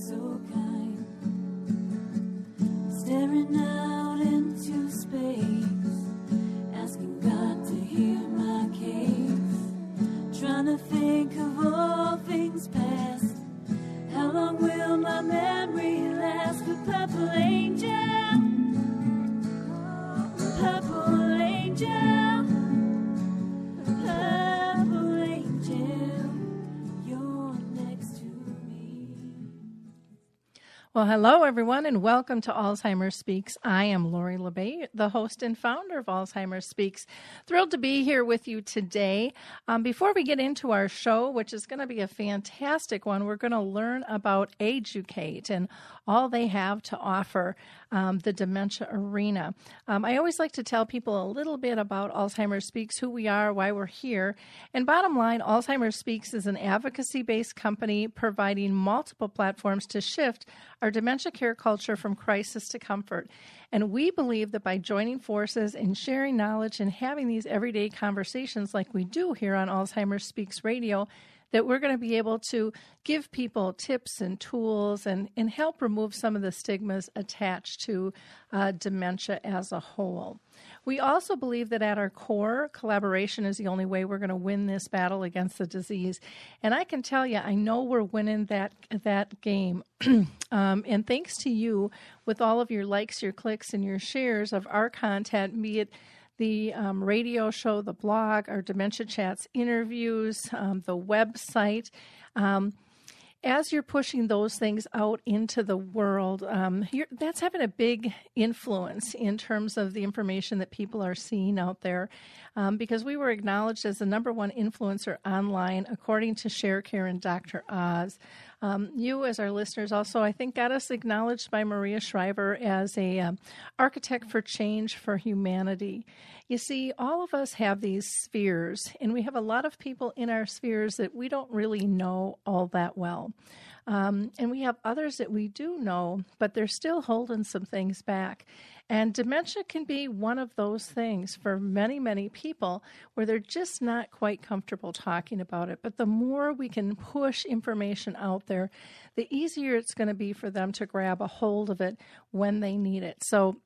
so kind. Staring out into space, asking God to hear my case. Trying to think of all things past. Well, hello, everyone, and welcome to Alzheimer's Speaks. I am Lori La Bey, the host and founder of Alzheimer's Speaks. Thrilled to be here with you today. Um, before we get into our show, which is going to be a fantastic one, we're going to learn about AGE-u-cate and all they have to offer um, the dementia arena. Um, I always like to tell people a little bit about Alzheimer's Speaks, who we are, why we're here. And bottom line, Alzheimer's Speaks is an advocacy based company providing multiple platforms to shift our dementia care culture from crisis to comfort. And we believe that by joining forces and sharing knowledge and having these everyday conversations like we do here on Alzheimer's Speaks Radio, that we're going to be able to give people tips and tools and, and help remove some of the stigmas attached to uh, dementia as a whole. We also believe that at our core, collaboration is the only way we're going to win this battle against the disease. And I can tell you, I know we're winning that that game. um, and thanks to you, with all of your likes, your clicks, and your shares of our content, be it the um, radio show, the blog, our Dementia Chats interviews, um, the website. Um, as you're pushing those things out into the world, um, that's having a big influence in terms of the information that people are seeing out there. Um, because we were acknowledged as the number one influencer online, according to ShareCare and Dr. Oz. Um, you, as our listeners, also I think got us acknowledged by Maria Shriver as a um, architect for change for humanity. You see, all of us have these spheres, and we have a lot of people in our spheres that we don't really know all that well. Um, and we have others that we do know, but they're still holding some things back. And dementia can be one of those things for many, many people where they're just not quite comfortable talking about it. But the more we can push information out there, the easier it's going to be for them to grab a hold of it when they need it. So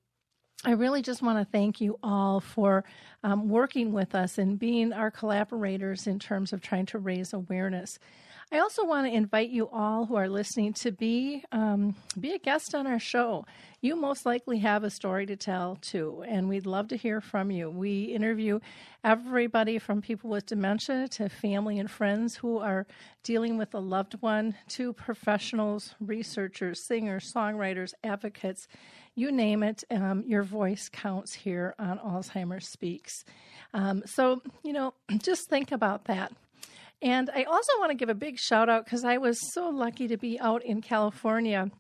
I really just want to thank you all for um, working with us and being our collaborators in terms of trying to raise awareness. I also want to invite you all who are listening to be um, be a guest on our show. You most likely have a story to tell too, and we'd love to hear from you. We interview everybody from people with dementia to family and friends who are dealing with a loved one to professionals, researchers, singers, songwriters, advocates. You name it, um, your voice counts here on Alzheimer's Speaks. Um, so, you know, just think about that. And I also want to give a big shout out because I was so lucky to be out in California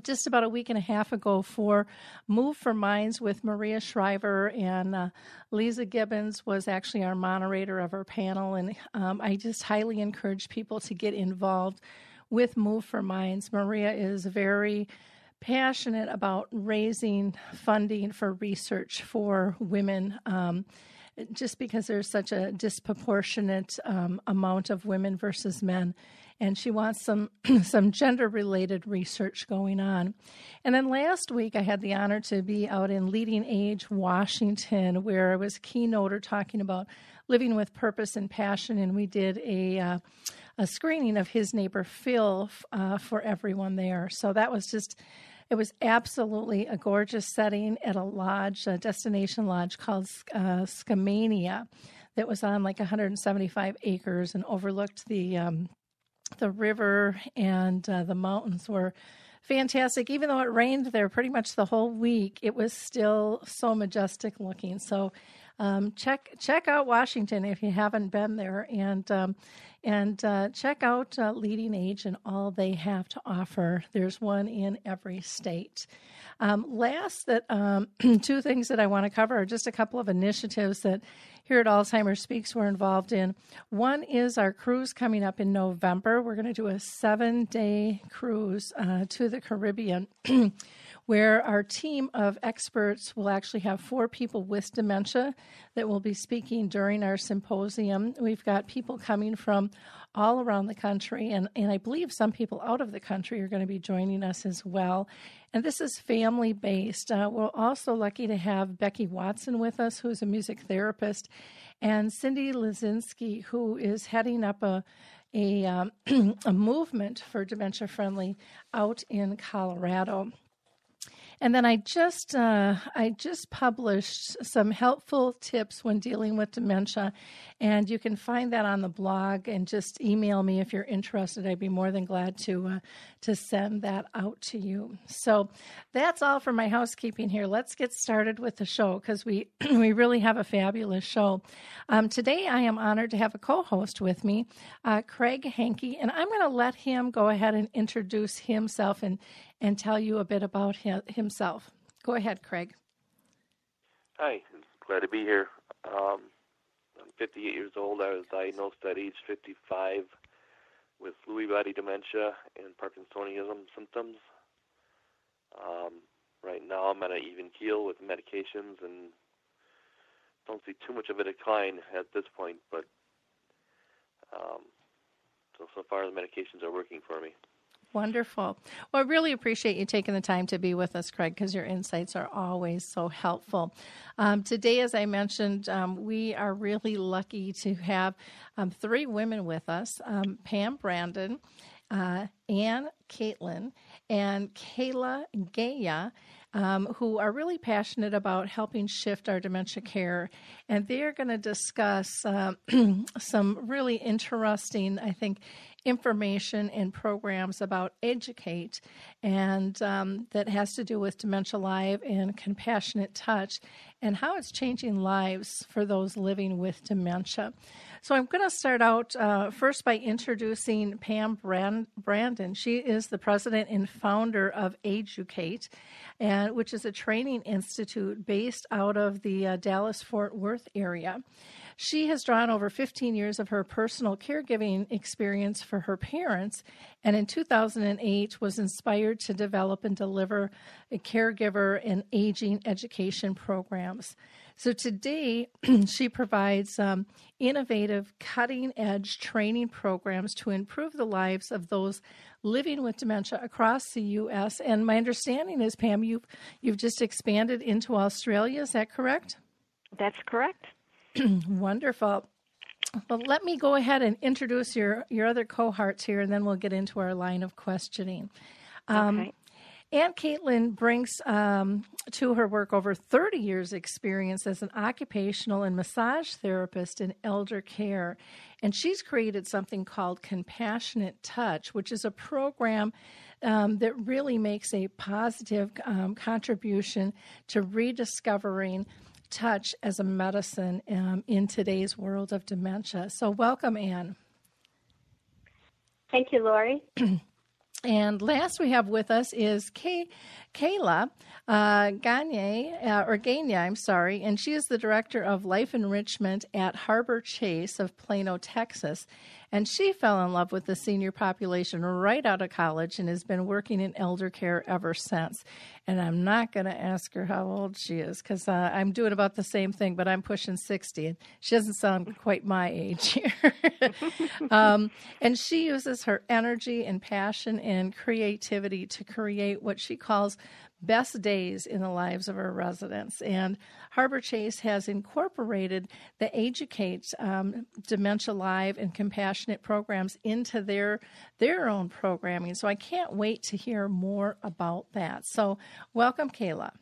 just about a week and a half ago for Move for Minds with Maria Shriver and uh, Leeza Gibbons was actually our moderator of our panel. And um, I just highly encourage people to get involved with Move for Minds. Maria is very passionate about raising funding for research for women. Um, just because there's such a disproportionate um, amount of women versus men and she wants some some gender related research going on. And then last week I had the honor to be out in Leading Age, Washington, where I was keynoter talking about living with purpose and passion, and we did a uh, a screening of his neighbor Phil uh, for everyone there. So that was just it was absolutely a gorgeous setting at a lodge, a destination lodge called uh, Skamania, that was on like 175 acres and overlooked the um, the river and uh, the mountains were fantastic. Even though it rained there pretty much the whole week, it was still so majestic looking. So um, check check out Washington if you haven't been there, and um, and uh, check out uh, Leading Age and all they have to offer. There's one in every state. Um, last, that um, two things that I want to cover are just a couple of initiatives that here at Alzheimer's Speaks we're involved in. One is our cruise coming up in November. We're going to do a seven day cruise uh, to the Caribbean. where our team of experts will actually have four people with dementia that will be speaking during our symposium. We've got people coming from all around the country, and, and I believe some people out of the country are going to be joining us as well. And this is family based. Uh, we're also lucky to have Becky Watson with us, who's a music therapist, and Cindy Lazinski, who is heading up a a, um, a movement for dementia friendly out in Colorado. And then I just uh, I just published some helpful tips when dealing with dementia, and you can find that on the blog. And just email me if you're interested. I'd be more than glad to uh, to send that out to you. So that's all for my housekeeping here. Let's get started with the show because we we really have a fabulous show. Um, today I am honored to have a co-host with me, uh, Craig Hankey, and I'm going to let him go ahead and introduce himself and and tell you a bit about himself. Go ahead, Craig. Hi, glad to be here. Um, I'm 58 years old. I was diagnosed at age 55 with Lewy body dementia and Parkinsonism symptoms. Um, right now, I'm at an even keel with medications and don't see too much of a decline at this point, but um, so so far the medications are working for me. Wonderful. Well, I really appreciate you taking the time to be with us, Craig, because your insights are always so helpful. Um, today, as I mentioned, um, we are really lucky to have um, three women with us um, Pam Brandon, uh, Ann Catlin, and Kayla Gaya um, who are really passionate about helping shift our dementia care. And they're going to discuss uh, some really interesting, I think, information and programs about AGE-u-cate, and um, that has to do with Dementia Live and Compassionate Touch and how it's changing lives for those living with dementia. So I'm going to start out uh, first by introducing Pam Brand- Brandon. She is the president and founder of AGE-u-cate, and which is a training institute based out of the uh, Dallas Fort Worth area. She has drawn over 15 years of her personal caregiving experience for her parents, and in 2008 was inspired to develop and deliver caregiver and aging education programs. So today, she provides um, innovative, cutting edge training programs to improve the lives of those living with dementia across the U.S. And my understanding is, Pam, you've, you've just expanded into Australia. Is that correct? That's correct. Wonderful. Well, let me go ahead and introduce your, your other cohorts here, and then we'll get into our line of questioning. Um, okay. Ann Catlin brings um, to her work over 30 years' experience as an occupational and massage therapist in elder care. And she's created something called Compassionate Touch, which is a program um, that really makes a positive um, contribution to rediscovering touch as a medicine um, in today's world of dementia. So, welcome, Ann. Thank you, Lori. And last we have with us is Kay, Kayla uh, Gagne, uh, or Gagne, I'm sorry, and she is the Director of Life Enrichment at Harbor Chase of Plano, Texas. And she fell in love with the senior population right out of college and has been working in elder care ever since. And I'm not going to ask her how old she is because uh, I'm doing about the same thing, but I'm pushing 60 and she doesn't sound quite my age here. um, and she uses her energy and passion and creativity to create what she calls best days in the lives of our residents. And Harbor Chase has incorporated the AGE-u-cate um, Dementia Live and Compassionate programs into their their own programming. So I can't wait to hear more about that. So welcome, Kayla.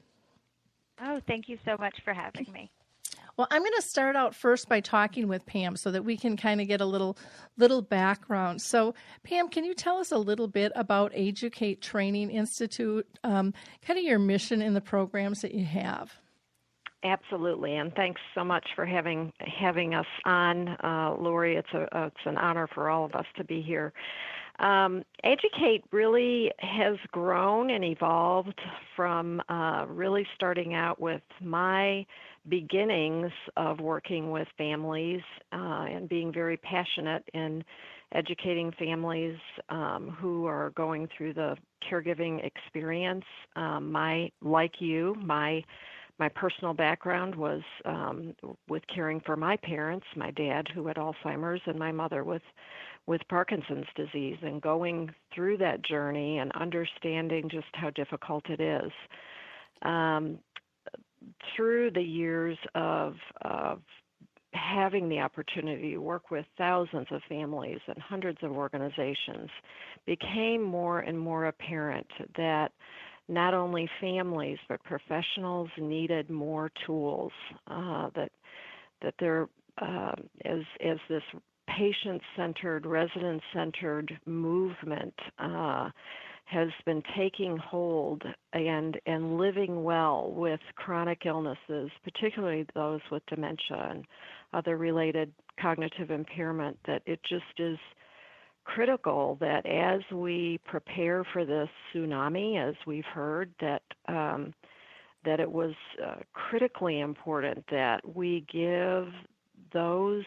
Oh, thank you so much for having me. Well, I'm going to start out first by talking with Pam so that we can kind of get a little little background. So, Pam, can you tell us a little bit about AGE-u-cate Training Institute, um, kind of your mission in the programs that you have? Absolutely, and thanks so much for having having us on, uh, Lori. It's a it's an honor for all of us to be here. Um, AGE-u-cate really has grown and evolved from uh, really starting out with my beginnings of working with families uh, and being very passionate in educating families um, who are going through the caregiving experience. Um, my, like you, my my personal background was um, with caring for my parents, my dad who had Alzheimer's, and my mother with with Parkinson's disease, and going through that journey and understanding just how difficult it is. Um, through the years of, of having the opportunity to work with thousands of families and hundreds of organizations, became more and more apparent that not only families but professionals needed more tools. Uh, that that there, uh, as as this patient-centered, resident-centered movement uh, has been taking hold and and living well with chronic illnesses, particularly those with dementia and other related cognitive impairment. That it just is critical that as we prepare for this tsunami, as we've heard, that um, that it was uh, critically important that we give those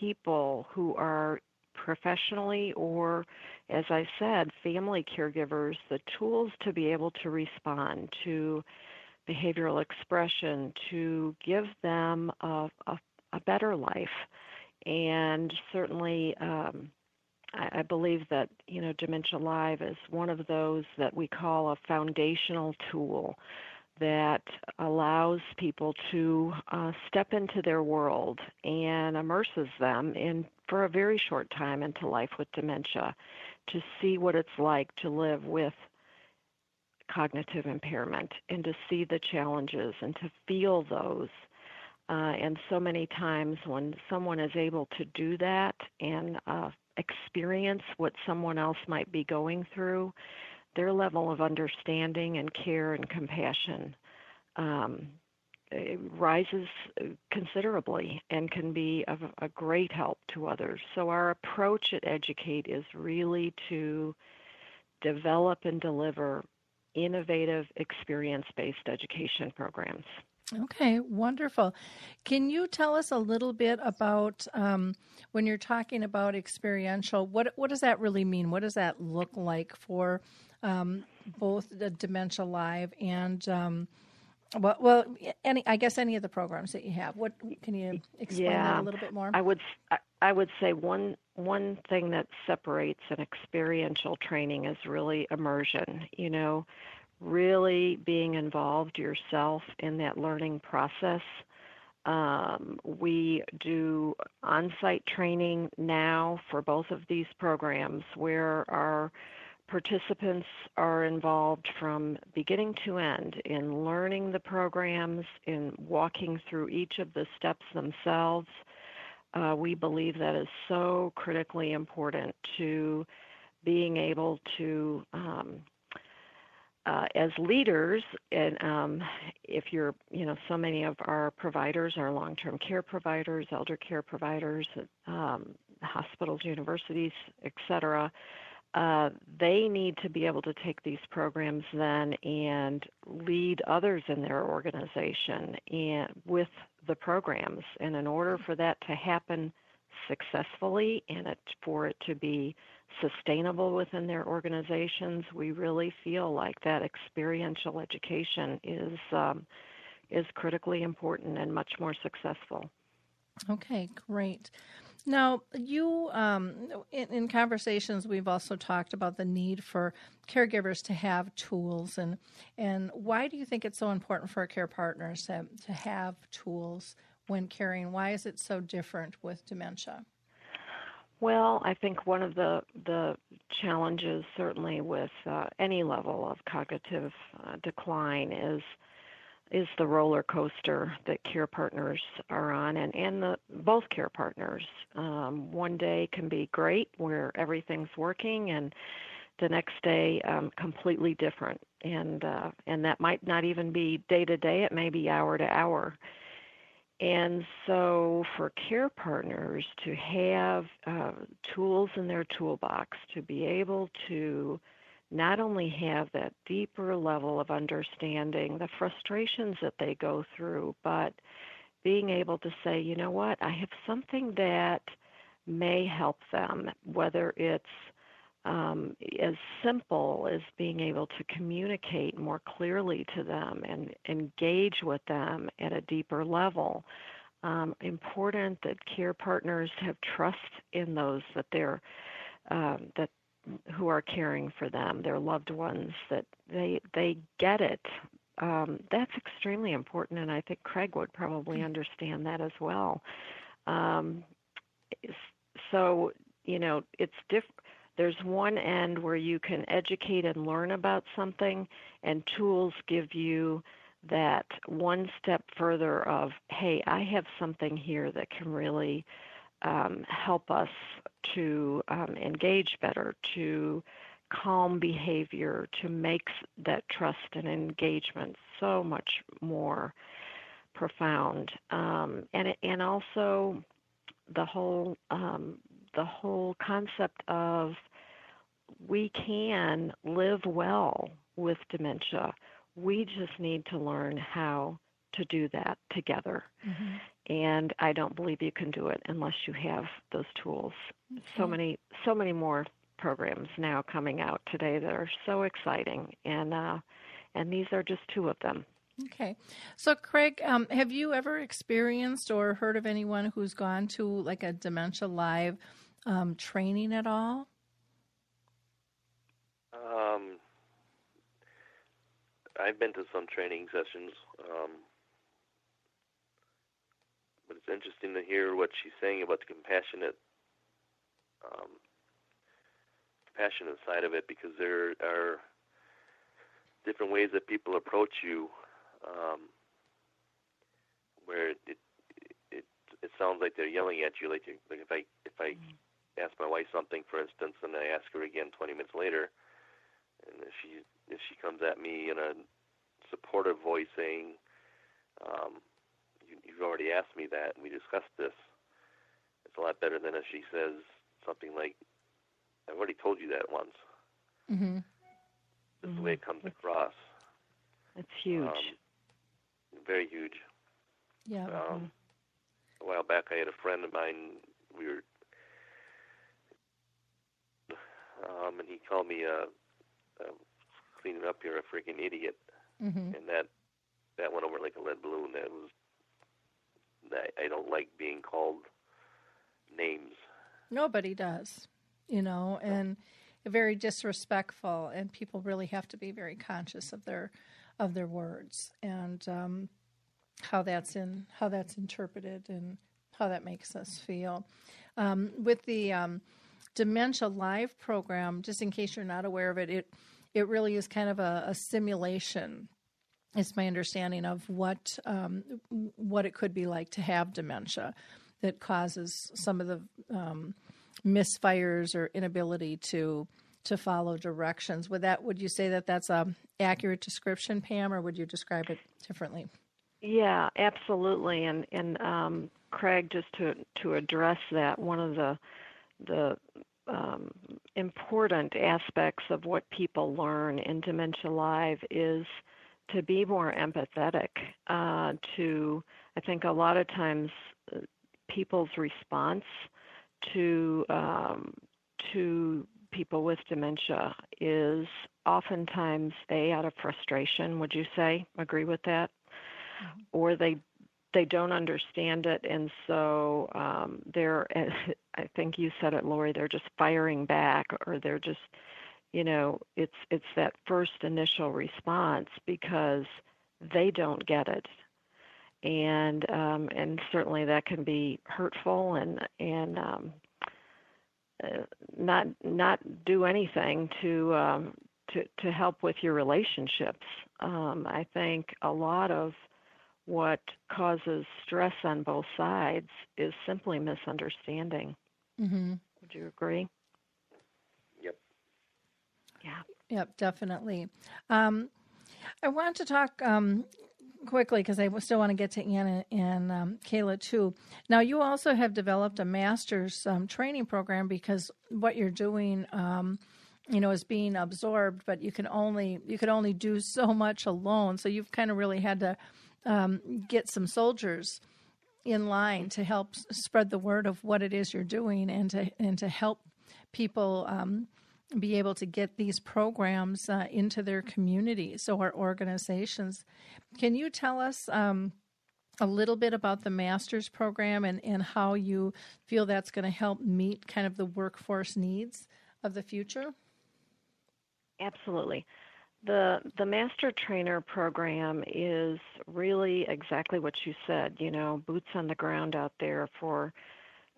people who are professionally or, as I said, family caregivers the tools to be able to respond to behavioral expression, to give them a, a, a better life. And certainly, um, I, I believe that you know Dementia Live is one of those that we call a foundational tool that allows people to uh, step into their world and immerses them in for a very short time into life with dementia to see what it's like to live with cognitive impairment and to see the challenges and to feel those. Uh, and so many times when someone is able to do that and uh, experience what someone else might be going through, their level of understanding and care and compassion um, rises considerably and can be of a great help to others. So, our approach at AGE-u-cate is really to develop and deliver innovative experience based education programs. Okay, wonderful. Can you tell us a little bit about um, when you're talking about experiential? What what does that really mean? What does that look like for um, both the Dementia Live and um, well, well, any I guess any of the programs that you have. What can you explain yeah, that a little bit more? I would I would say one one thing that separates an experiential training is really immersion. You know, really being involved yourself in that learning process. Um, we do on site training now for both of these programs where our participants are involved from beginning to end in learning the programs, in walking through each of the steps themselves. Uh, we believe that is so critically important to being able to um, uh, as leaders, and um, if you're, you know, so many of our providers are long-term care providers, elder care providers, um, hospitals, universities, et cetera, uh, they need to be able to take these programs then and lead others in their organization and with the programs. And in order for that to happen successfully and it, for it to be sustainable within their organizations, we really feel like that experiential education is um, is critically important and much more successful. Okay, great. Now, you um, in, in, conversations we've also talked about the need for caregivers to have tools, and and why do you think it's so important for care partners to to have tools when caring? Why is it so different with dementia? Well, I think one of the the challenges, certainly with uh, any level of cognitive uh, decline, is is the roller coaster that care partners are on, and and the both care partners. Um, one day can be great, where everything's working, and the next day um, completely different, and uh, and that might not even be day to day. It may be hour to hour. And so, for care partners to have uh, tools in their toolbox to be able to not only have that deeper level of understanding the frustrations that they go through, but being able to say, you know what, I have something that may help them, whether it's um, as simple as being able to communicate more clearly to them and engage with them at a deeper level. Um, important that care partners have trust in those that they're um, that who are caring for them, their loved ones, that they they get it. Um, that's extremely important, and I think Craig would probably mm-hmm. understand that as well. Um, so you know, it's different there's one end where you can educate and learn about something, and tools give you that one step further of, hey, I have something here that can really um, help us to um, engage better, to calm behavior, to make that trust and engagement so much more profound, um, and and also the whole um, the whole concept of we can live well with dementia. We just need to learn how to do that together. Mm-hmm. And I don't believe you can do it unless you have those tools. Okay. So many so many more programs now coming out today that are so exciting and uh, and these are just two of them. Okay. So, Craig, um, have you ever experienced or heard of anyone who's gone to like a Dementia Live um, training at all? Um, I've been to some training sessions, um, but it's interesting to hear what she's saying about the compassionate, um, compassionate side of it because there are different ways that people approach you, um, where it, it it it sounds like they're yelling at you, like like if I if I mm-hmm. ask my wife something, for instance, and I ask her again 20 minutes later and if she if she comes at me in a supportive voice saying, um, you, "You've already asked me that, and we discussed this," it's a lot better than if she says something like, "I've already told you that once." Mm-hmm. That's mm-hmm. the way it comes across. It's huge. Um, very huge. Yeah. Um, a while back, I had a friend of mine. We were, um, and he called me a uh, cleaning up here, a freaking idiot, mm-hmm. and that that went over like a lead balloon. That was that I don't like being called names. Nobody does, you know, and very disrespectful. And people really have to be very conscious of their of their words and um, how that's in how that's interpreted and how that makes us feel. Um, with the um, Dementia Live program, just in case you're not aware of it, it it really is kind of a, a simulation. It's my understanding of what um, what it could be like to have dementia that causes some of the um, misfires or inability to to follow directions. Would that would you say that that's a accurate description, Pam, or would you describe it differently? Yeah, absolutely. And and um, Craig, just to to address that, one of the the um, important aspects of what people learn in Dementia Live is to be more empathetic. Uh, to, I think, a lot of times uh, people's response to um, to people with dementia is oftentimes a out of frustration. Would you say agree with that? Mm-hmm. Or they they don't understand it, and so um, they're. I think you said it, Lori. They're just firing back, or they're just, you know, it's it's that first initial response because they don't get it, and um, and certainly that can be hurtful and and um, uh, not not do anything to um, to to help with your relationships. Um, I think a lot of what causes stress on both sides is simply misunderstanding. Mm-hmm. Would you agree? Yep. Yeah. Yep, definitely. Um, I want to talk um, quickly because I still want to get to Anna and um, Kayla too. Now, you also have developed a master's um, training program because what you're doing, um, you know, is being absorbed, but you can only you could only do so much alone. So you've kind of really had to um, get some soldiers in line to help spread the word of what it is you're doing and to and to help people um, be able to get these programs uh, into their communities or organizations. Can you tell us um, a little bit about the master's program and, and how you feel that's going to help meet kind of the workforce needs of the future? Absolutely. The the master trainer program is really exactly what you said. You know, boots on the ground out there for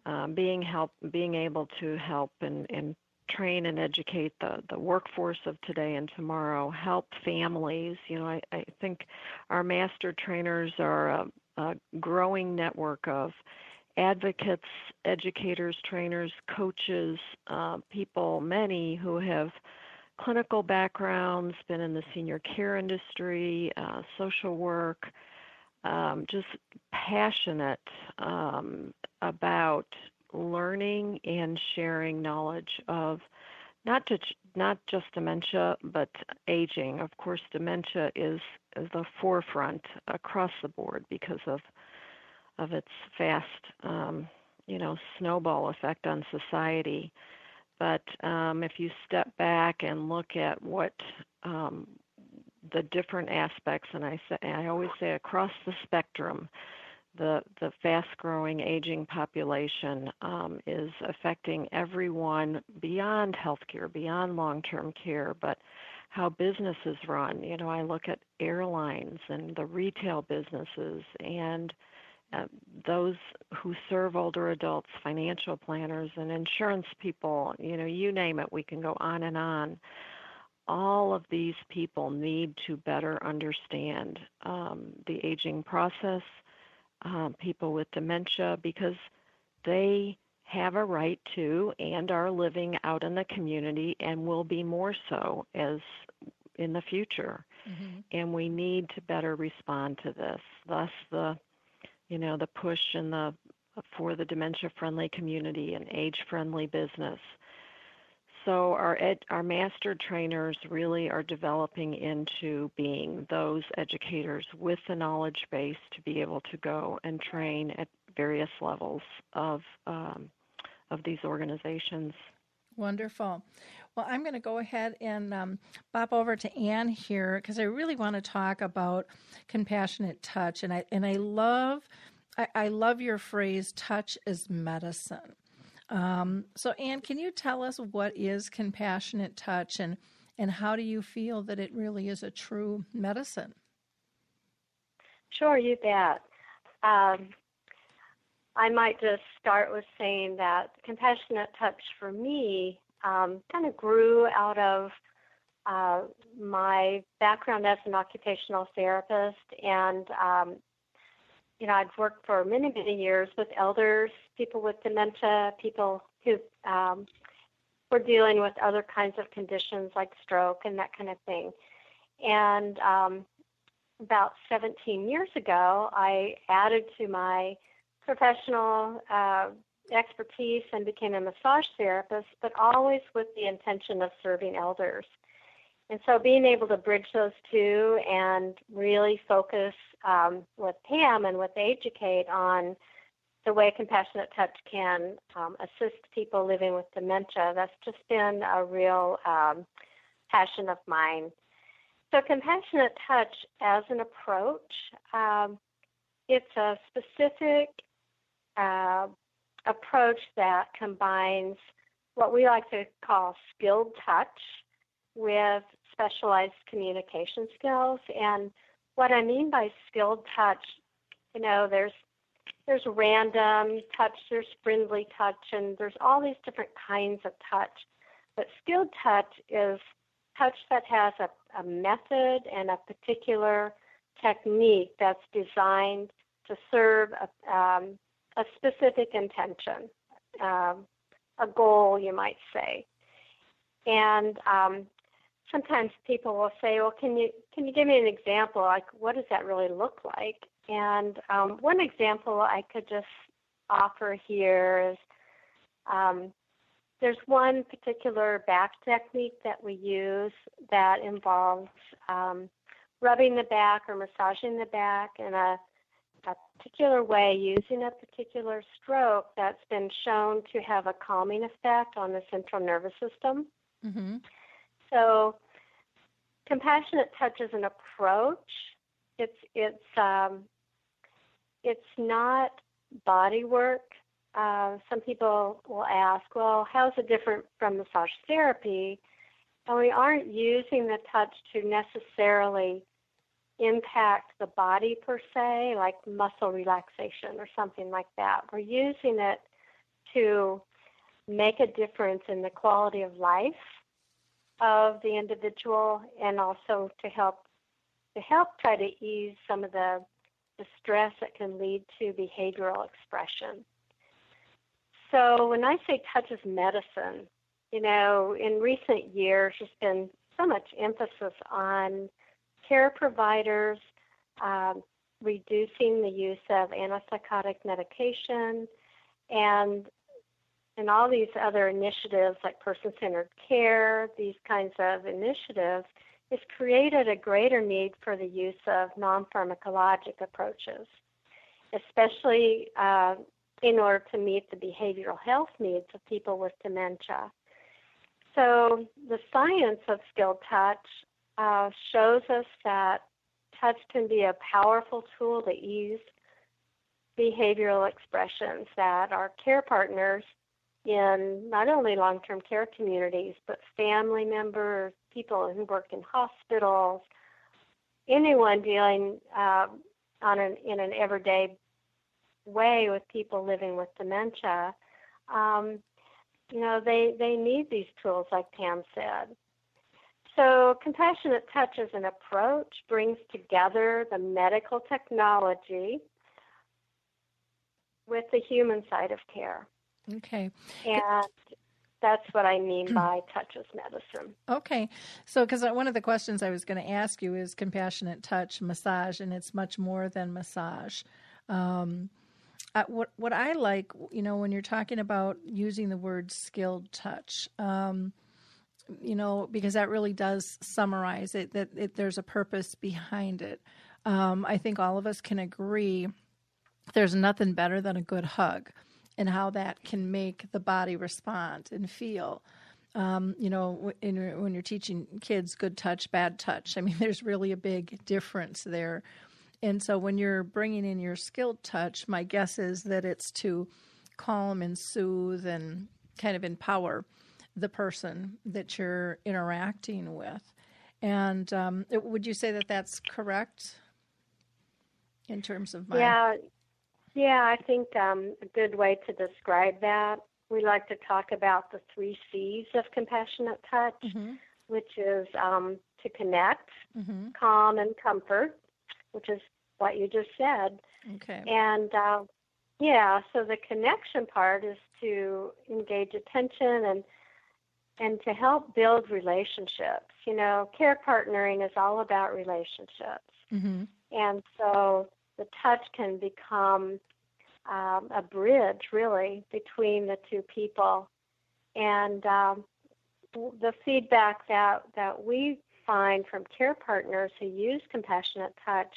um, being help, being able to help and, and train and educate the, the workforce of today and tomorrow, help families. You know, I, I think our master trainers are a, a growing network of advocates, educators, trainers, coaches, uh, people, many who have clinical backgrounds, been in the senior care industry, uh, social work, um, just passionate um, about learning and sharing knowledge of not just not just dementia but aging. Of course, dementia is, is the forefront across the board because of of its fast, um, you know, snowball effect on society. But um, if you step back and look at what um, the different aspects, and I say I always say across the spectrum, the the fast growing aging population um, is affecting everyone beyond healthcare, beyond long term care, but how businesses run. You know, I look at airlines and the retail businesses and uh, those who serve older adults, financial planners and insurance people, you know, you name it, we can go on and on. All of these people need to better understand um, the aging process, um, people with dementia because they have a right to and are living out in the community and will be more so as in the future. Mm-hmm. And we need to better respond to this. Thus the you know, the push and the for the dementia friendly community and age friendly business. So our ed, our master trainers really are developing into being those educators with the knowledge base to be able to go and train at various levels of um, of these organizations. Wonderful. Well, I'm going to go ahead and um, bop over to Ann here because I really want to talk about compassionate touch, and I and I love I, I love your phrase "touch is medicine." Um, so, Ann, can you tell us what is compassionate touch and, and how do you feel that it really is a true medicine? Sure, you bet. Um, I might just start with saying that compassionate touch for me um, kind of grew out of uh, my background as an occupational therapist and um, you know, I'd worked for many, many years with elders, people with dementia, people who um, were dealing with other kinds of conditions like stroke and that kind of thing. And um, about 17 years ago, I added to my professional uh, expertise and became a massage therapist, but always with the intention of serving elders. And so being able to bridge those two and really focus um, with Pam and with AGE-u-cate on the way compassionate touch can um, assist people living with dementia, that's just been a real um, passion of mine. So, compassionate touch as an approach, um, it's a specific uh, approach that combines what we like to call skilled touch with specialized communication skills. And what I mean by skilled touch, you know, there's there's random touch, there's friendly touch, and there's all these different kinds of touch. But skilled touch is touch that has a, a method and a particular technique that's designed to serve a, um, a specific intention, um, a goal, you might say. And um, sometimes people will say, "Well, can you can you give me an example? Like, what does that really look like?" And um, one example I could just offer here is um, there's one particular back technique that we use that involves um, rubbing the back or massaging the back in a, a particular way using a particular stroke that's been shown to have a calming effect on the central nervous system. Mm-hmm. So, compassionate touch is an approach. It's it's um, it's not body work. Uh, some people will ask, well, how's it different from massage therapy? And we aren't using the touch to necessarily impact the body per se, like muscle relaxation or something like that. We're using it to make a difference in the quality of life of the individual and also to help to help try to ease some of the the stress that can lead to behavioral expression. So when I say touch is medicine, you know, in recent years there's been so much emphasis on care providers um, reducing the use of antipsychotic medication and and all these other initiatives like person centered care, these kinds of initiatives, has created a greater need for the use of non pharmacologic approaches, especially uh, in order to meet the behavioral health needs of people with dementia. So, the science of skilled touch uh, shows us that touch can be a powerful tool to ease behavioral expressions that our care partners in not only long term care communities, but family members, people who work in hospitals, anyone dealing uh, on an, in an everyday way with people living with dementia. Um, you know, they, they need these tools, like Pam said. So, compassionate touch as an approach brings together the medical technology with the human side of care. Okay. And that's what I mean by touch as medicine. Okay. So, because one of the questions I was going to ask you is compassionate touch massage, and it's much more than massage. Um, uh, what what I like, you know, when you're talking about using the word skilled touch, um, you know, because that really does summarize it. That it, there's a purpose behind it. Um, I think all of us can agree. There's nothing better than a good hug and how that can make the body respond and feel. Um, you know, in, when you're teaching kids good touch, bad touch, I mean, there's really a big difference there. And so when you're bringing in your skilled touch, my guess is that it's to calm and soothe and kind of empower the person that you're interacting with. And um, would you say that that's correct in terms of my? Yeah, yeah, I think um, a good way to describe that, we like to talk about the three C's of compassionate touch, mm-hmm. which is um, to connect, mm-hmm. calm, and comfort, which is what you just said. Okay. And uh, yeah, so the connection part is to engage attention and and to help build relationships. You know, care partnering is all about relationships. Mm-hmm. And so the touch can become um, a bridge, really, between the two people. And um, the feedback that, that we find from care partners who use compassionate touch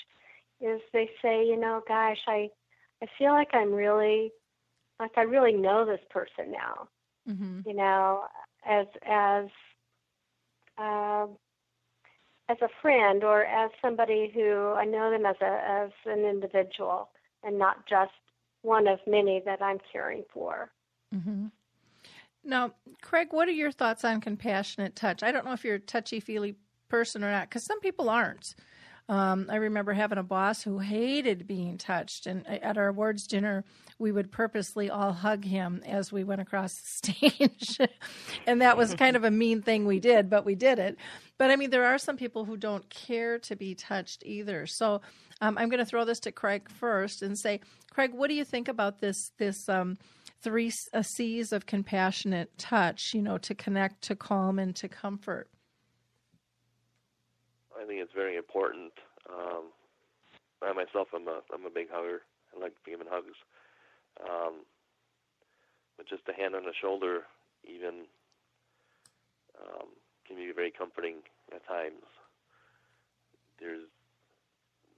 is they say, you know, gosh, I, I feel like I'm really, like I really know this person now. Mm-hmm. You know, as as uh, as a friend or as somebody who I know them as a as an individual and not just one of many that I'm caring for. Mm-hmm. Now, Craig, what are your thoughts on compassionate touch? I don't know if you're a touchy feely person or not, because some people aren't. Um, I remember having a boss who hated being touched, and at our awards dinner, we would purposely all hug him as we went across the stage. and that was kind of a mean thing we did, but we did it. But I mean, there are some people who don't care to be touched either. So um, I'm going to throw this to Craig first and say, Craig, what do you think about this? This um, three C's of compassionate touch. You know, to connect, to calm, and to comfort. I think it's very important. Um, I myself, I'm a I'm a big hugger. I like giving hugs. Um, but just a hand on the shoulder, even, um, can be very comforting at times. There's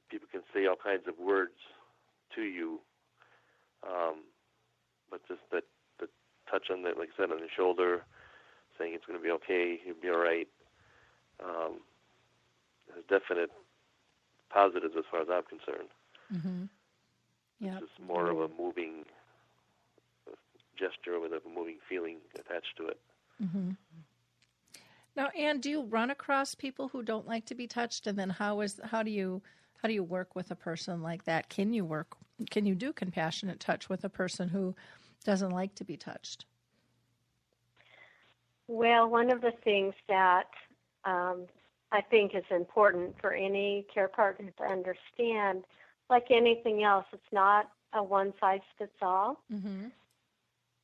people can say all kinds of words to you, um, but just that the touch on the like I said on the shoulder, saying it's going to be okay, you'll be all right. Um, has definite positives as far as I'm concerned. Mm-hmm. Yeah. It's more of a moving gesture with a moving feeling attached to it. Mm-hmm. Now, Ann, do you run across people who don't like to be touched, and then how is how do you how do you work with a person like that? Can you work? Can you do compassionate touch with a person who doesn't like to be touched? Well, one of the things that um, I think is important for any care partner to understand, like anything else, it's not a one size fits all. Mm-hmm.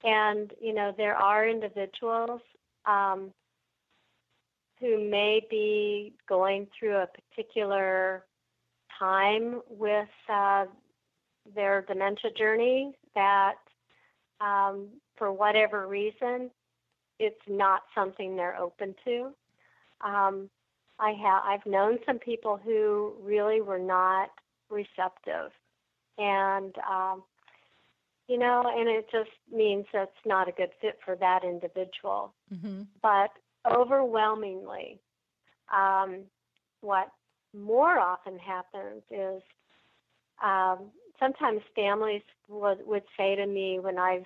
And, you know, there are individuals um, who may be going through a particular time with uh, their dementia journey that, um, for whatever reason, it's not something they're open to. Um, I have I've known some people who really were not receptive, and um, you know, and it just means that's not a good fit for that individual. Mm-hmm. But overwhelmingly, um, what more often happens is um, sometimes families would would say to me when I've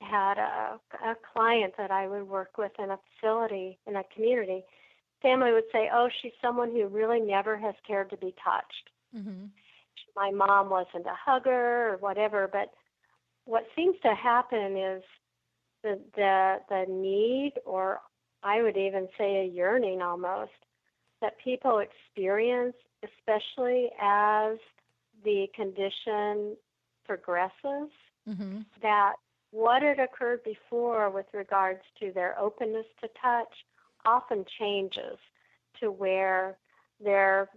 had a, a client that I would work with in a facility in a community, family would say, "Oh, she's someone who really never has cared to be touched." Mm-hmm. My mom wasn't a hugger or whatever, but what seems to happen is the the the need, or I would even say a yearning almost, that people experience, especially as the condition progresses, mm-hmm. that what had occurred before with regards to their openness to touch often changes to where they're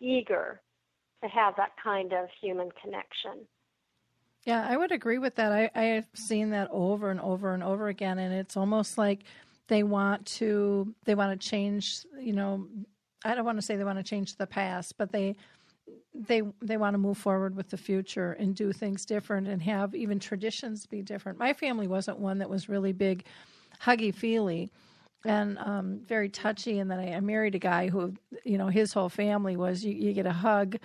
eager to have that kind of human connection. Yeah, I would agree with that. I, I have seen that over and over and over again, and it's almost like they want to they want to change. You know, I don't want to say they want to change the past, but they they they want to move forward with the future and do things different and have even traditions be different. My family wasn't one that was really big huggy feely and um, very touchy. And then I, I, married a guy who, you know, his whole family was you, you get a hug,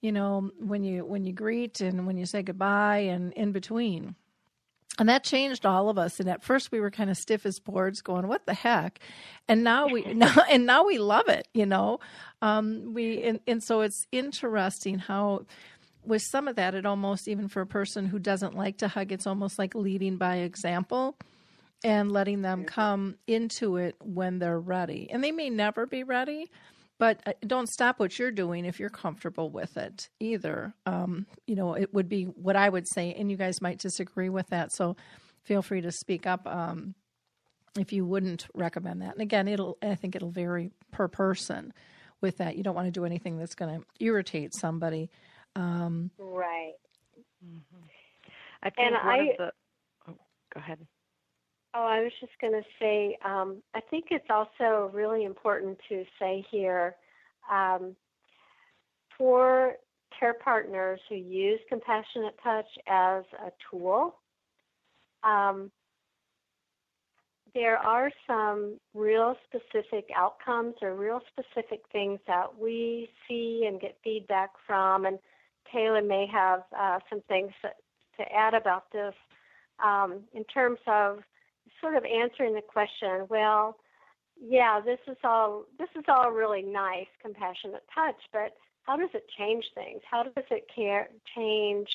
you know, when you when you greet and when you say goodbye and in between. And that changed all of us. And at first, we were kind of stiff as boards, going, "What the heck?" And now we now and now we love it. You know, um, we and, and so it's interesting how with some of that, it almost even for a person who doesn't like to hug, it's almost like leading by example and letting them come into it when they're ready. And they may never be ready, but uh, don't stop what you're doing if you're comfortable with it either. Um, you know, it would be what I would say, and you guys might disagree with that. So feel free to speak up um, if you wouldn't recommend that. And again, it'll I think it'll vary per person with that. You don't want to do anything that's going to irritate somebody. Um, right. Mm-hmm. I think and one I, of the. Oh, go ahead. Oh, I was just going to say, um, I think it's also really important to say here um, for care partners who use compassionate touch as a tool, um, there are some real specific outcomes or real specific things that we see and get feedback from. And Kayla may have uh, some things to add about this um, in terms of sort of answering the question, well, yeah, this is all this is all really nice, compassionate touch, but how does it change things? How does it care, change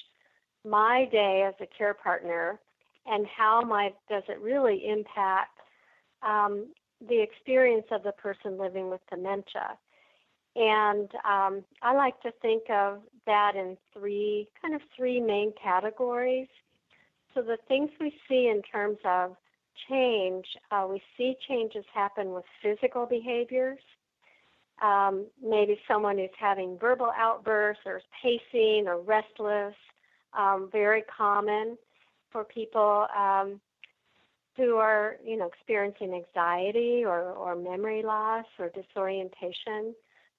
my day as a care partner, and how might does it really impact um, the experience of the person living with dementia? And um, I like to think of that in three kind of three main categories. So the things we see in terms of change, uh, we see changes happen with physical behaviors. um, maybe someone who's having verbal outbursts or pacing or restless, um, very common for people um, who are, you know, experiencing anxiety or, or memory loss or disorientation.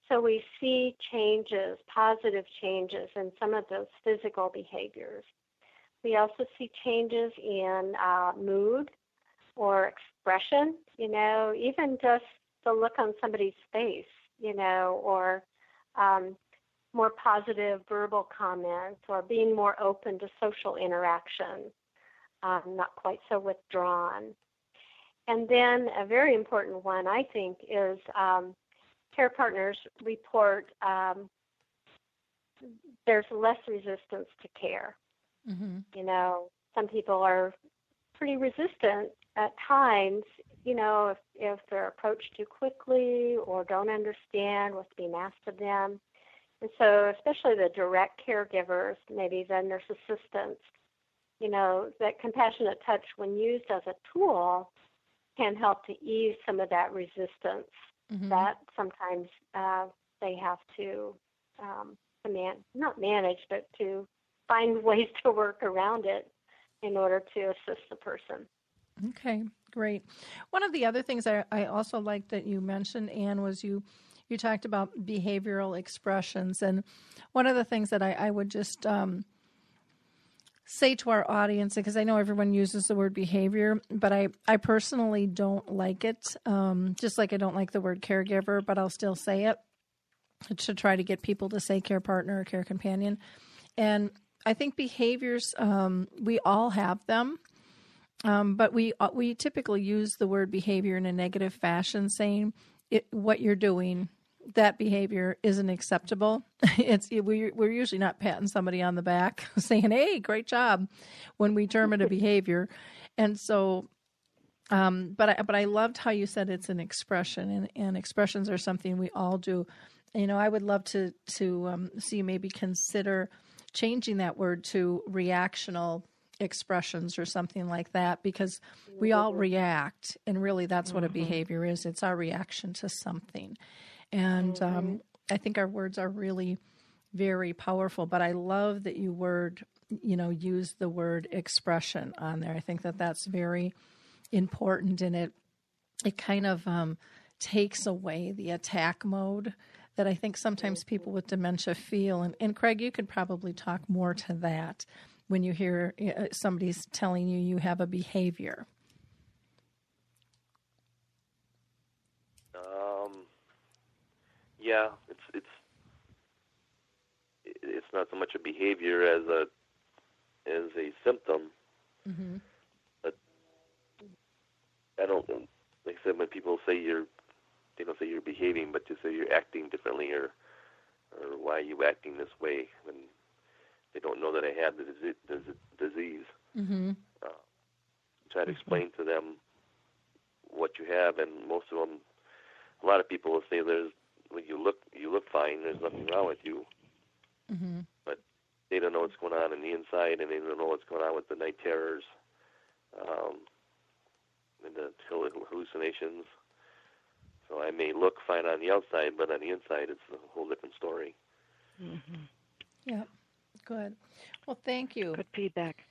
So we see changes, positive changes in some of those physical behaviors. We also see changes in uh, mood or expression, you know, even just the look on somebody's face, you know, or um, more positive verbal comments or being more open to social interaction, um, not quite so withdrawn. And then a very important one, I think, is um, care partners report um, there's less resistance to care. Mm-hmm. You know, some people are pretty resistant at times, you know, if, if they're approached too quickly or don't understand what's being asked of them. And so, especially the direct caregivers, maybe the nurse assistants, you know, that compassionate touch, when used as a tool, can help to ease some of that resistance mm-hmm. that sometimes uh, they have to, um, to man- not manage, but to find ways to work around it in order to assist the person. Okay, great. One of the other things I, I also like that you mentioned, Ann, was you you talked about behavioral expressions, and one of the things that I, I would just um, say to our audience, because I know everyone uses the word behavior, but I, I personally don't like it. Um, just like I don't like the word caregiver, but I'll still say it to try to get people to say care partner or care companion. And I think behaviors, um, we all have them. Um, but we uh, we typically use the word behavior in a negative fashion, saying it, what you're doing, that behavior isn't acceptable. It's we we're usually not patting somebody on the back, saying, "Hey, great job," when we term it a behavior, and so. Um, but I, but I loved how you said it's an expression, and, and expressions are something we all do. You know, I would love to to um, see maybe consider changing that word to reactional expressions or something like that because we all react and really that's what a mm-hmm. behavior is it's our reaction to something and um, mm-hmm. i think our words are really very powerful but i love that you word you know use the word expression on there i think that that's very important and it it kind of um, takes away the attack mode that I think sometimes people with dementia feel. And, and Craig, you could probably talk more to that when you hear uh, somebody's telling you you have a behavior? Um, yeah, it's it's it's not so much a behavior as a as a symptom. Mm-hmm. But I don't like I said when people say you're they don't say you're behaving, but just say you're acting differently or or why are you acting this way when they don't know that I have the, disease. Mm-hmm. Uh, try to explain to them what you have, and most of them, a lot of people will say there's well, you look you look fine. There's nothing wrong with you, mm-hmm. but they don't know what's going on in the inside, and they don't know what's going on with the night terrors, um, and the hallucinations. So I may look fine on the outside, but on the inside, it's a whole different story. Mm-hmm. Yeah. Good. Well, thank you. Good feedback.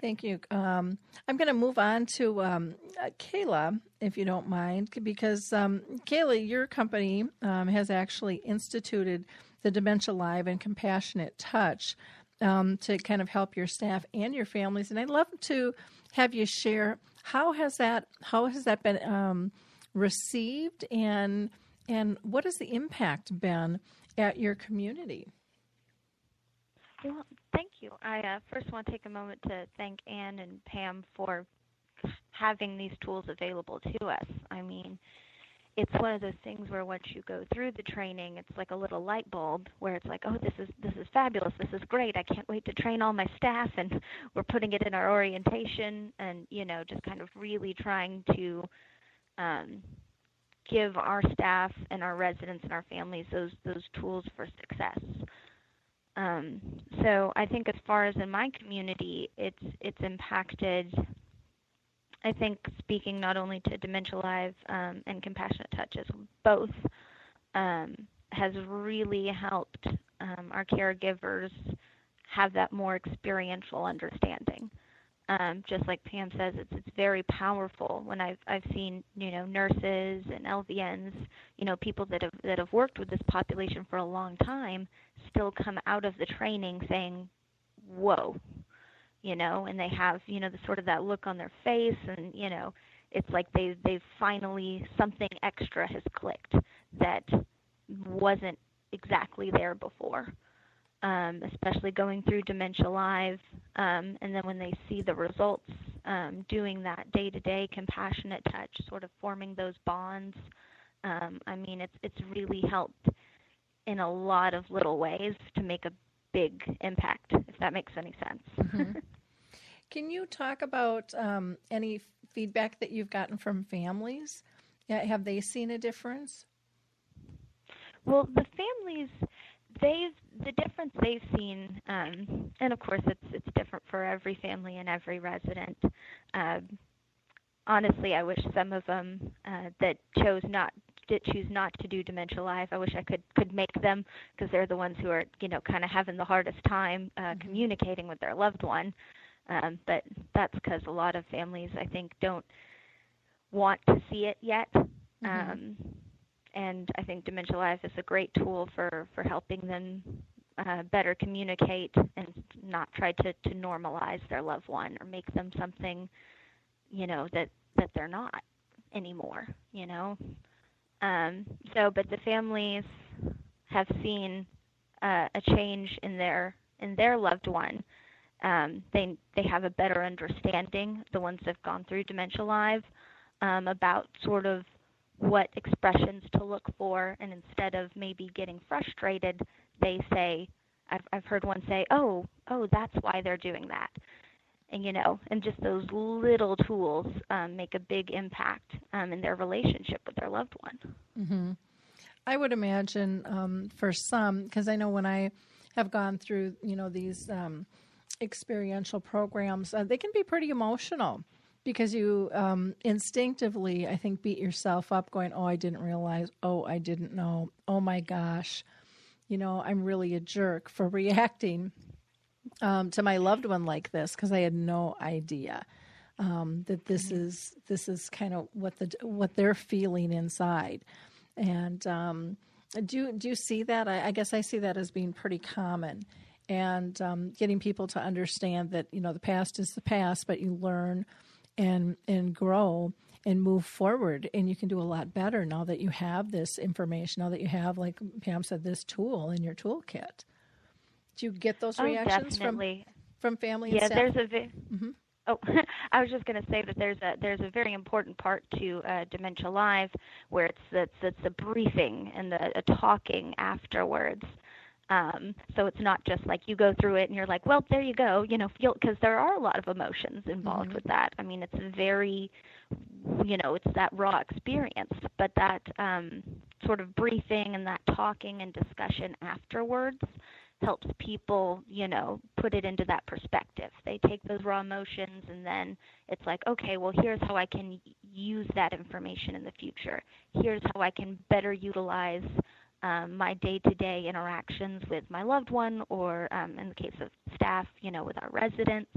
Thank you. Um, I'm going to move on to um, uh, Kayla, if you don't mind, because um, Kayla, your company um, has actually instituted the Dementia Live and Compassionate Touch um, to kind of help your staff and your families. And I'd love to have you share how has that how has that been um, received, and and what has the impact been at your community? Well, thank you. I uh, first want to take a moment to thank Ann and Pam for having these tools available to us. I mean, it's one of those things where once you go through the training, it's like a little light bulb where it's like, oh, this is this is fabulous, this is great. I can't wait to train all my staff, and we're putting it in our orientation, and you know, just kind of really trying to um, give our staff and our residents and our families those those tools for success. Um, so I think as far as in my community, it's it's impacted. I think speaking not only to Dementia Live um, and Compassionate Touches, both, um, has really helped um, our caregivers have that more experiential understanding. Um, just like Pam says, it's it's very powerful. When I've I've seen you know nurses and LVNs, you know people that have that have worked with this population for a long time, still come out of the training saying, "Whoa," you know, and they have you know the sort of that look on their face, and you know it's like they they've finally something extra has clicked that wasn't exactly there before um, especially going through Dementia Live, um, and then when they see the results, um, doing that day-to-day compassionate touch, sort of forming those bonds. Um, I mean, it's it's really helped in a lot of little ways to make a big impact, if that makes any sense. Mm-hmm. Can you talk about um, any feedback that you've gotten from families? Yeah, Have they seen a difference? Well, the families they've the difference they've seen, um, and of course it's it's different for every family and every resident. Uh, honestly, I wish some of them uh, that chose not did choose not to do dementia live. I wish I could could make them because they're the ones who are you know kind of having the hardest time uh, mm-hmm. communicating with their loved one. Um, but that's because a lot of families I think don't want to see it yet. Mm-hmm. Um, and I think Dementia Live is a great tool for for helping them uh, better communicate and not try to to normalize their loved one or make them something, you know, that that they're not anymore. You know, um, so but the families have seen uh, a change in their in their loved one. Um, they they have a better understanding. The ones that've gone through Dementia Live um, about sort of what expressions to look for, and instead of maybe getting frustrated, they say, I've, I've heard one say, oh, oh, that's why they're doing that. And, you know, and just those little tools um, make a big impact um, in their relationship with their loved one. Mm-hmm. I would imagine um, for some, because I know when I have gone through, you know, these um, experiential programs, uh, they can be pretty emotional because you um, instinctively, I think, beat yourself up going, oh, I didn't realize, oh, I didn't know, oh my gosh, you know, I'm really a jerk for reacting um, to my loved one like this because I had no idea. Um, that this mm-hmm. is this is kind of what the what they're feeling inside, and um, do do you see that? I, I, guess I see that as being pretty common, and um, getting people to understand that you know the past is the past, but you learn and and grow and move forward and you can do a lot better now that you have this information now that you have like pam said this tool in your toolkit do you get those oh, reactions definitely. from from family yeah there's a vi- mm-hmm. Oh, I was just going to say that there's a there's a very important part to uh, Dementia Live where it's it's, it's the briefing and the uh, talking afterwards. Um, so it's not just like you go through it and you're like, well, there you go, you know, feel because there are a lot of emotions involved mm-hmm. with that. I mean, it's very, you know, it's that raw experience, but that um, sort of briefing and that talking and discussion afterwards helps people, you know, put it into that perspective. They take those raw emotions and then it's like, okay, well, here's how I can use that information in the future. Here's how I can better utilize um, my day-to-day interactions with my loved one, or um, in the case of staff, you know, with our residents,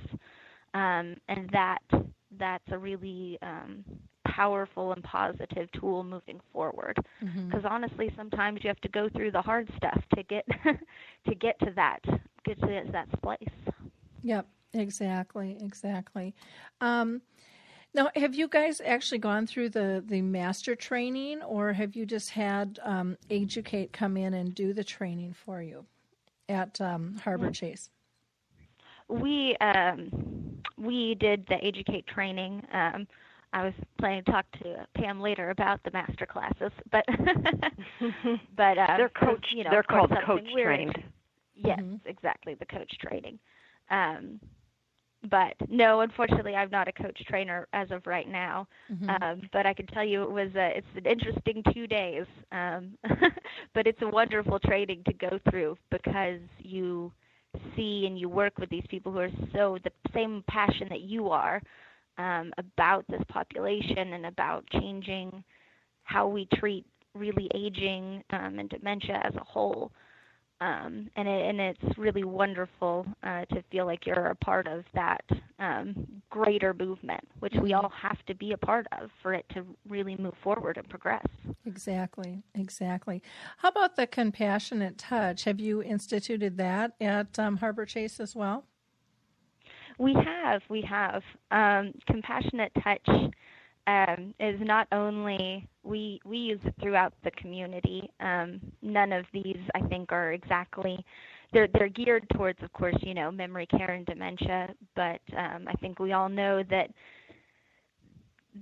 um, and that that's a really um, powerful and positive tool moving forward. Because mm-hmm. honestly, sometimes you have to go through the hard stuff to get to get to that get to that place. Yep, exactly, exactly. Um, now, have you guys actually gone through the, the master training, or have you just had um, AGE-u-cate come in and do the training for you at um, Harbor Chase? We um, we did the AGE-u-cate training. Um, I was planning to talk to Pam later about the master classes, but but uh, they're coach. You know, they're called coach trained. Yes, mm-hmm. exactly, the coach training. Um, but no, unfortunately, I'm not a coach trainer as of right now. Mm-hmm. Um, but I can tell you it was a, it's an interesting two days. Um, but it's a wonderful training to go through because you see and you work with these people who are so the same passion that you are um, about this population and about changing how we treat really aging um, and dementia as a whole. Um, and, it, and it's really wonderful uh, to feel like you're a part of that um, greater movement, which we all have to be a part of for it to really move forward and progress. Exactly, exactly. How about the compassionate touch? Have you instituted that at um, Harbor Chase as well? We have, we have. Um, compassionate touch um, is not only we we use it throughout the community. Um, none of these, I think, are exactly they're they're geared towards, of course, you know, memory care and dementia. But um, I think we all know that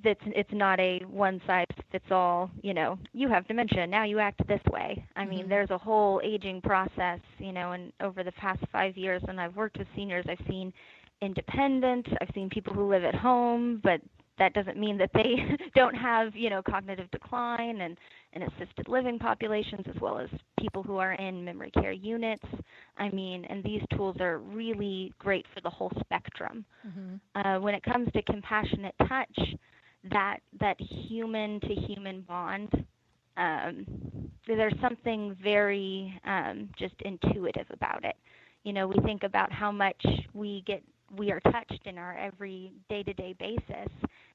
that it's not a one size fits all. You know, you have dementia now, you act this way. I mean, mm-hmm. there's a whole aging process. You know, and over the past five years, when I've worked with seniors, I've seen independent. I've seen people who live at home, but that doesn't mean that they don't have you know cognitive decline and, and assisted living populations as well as people who are in memory care units. I mean and these tools are really great for the whole spectrum. Mm-hmm. uh, when it comes to compassionate touch that that human to human bond um, there's something very um, just intuitive about it. You know we think about how much we get we are touched in our every day to day basis.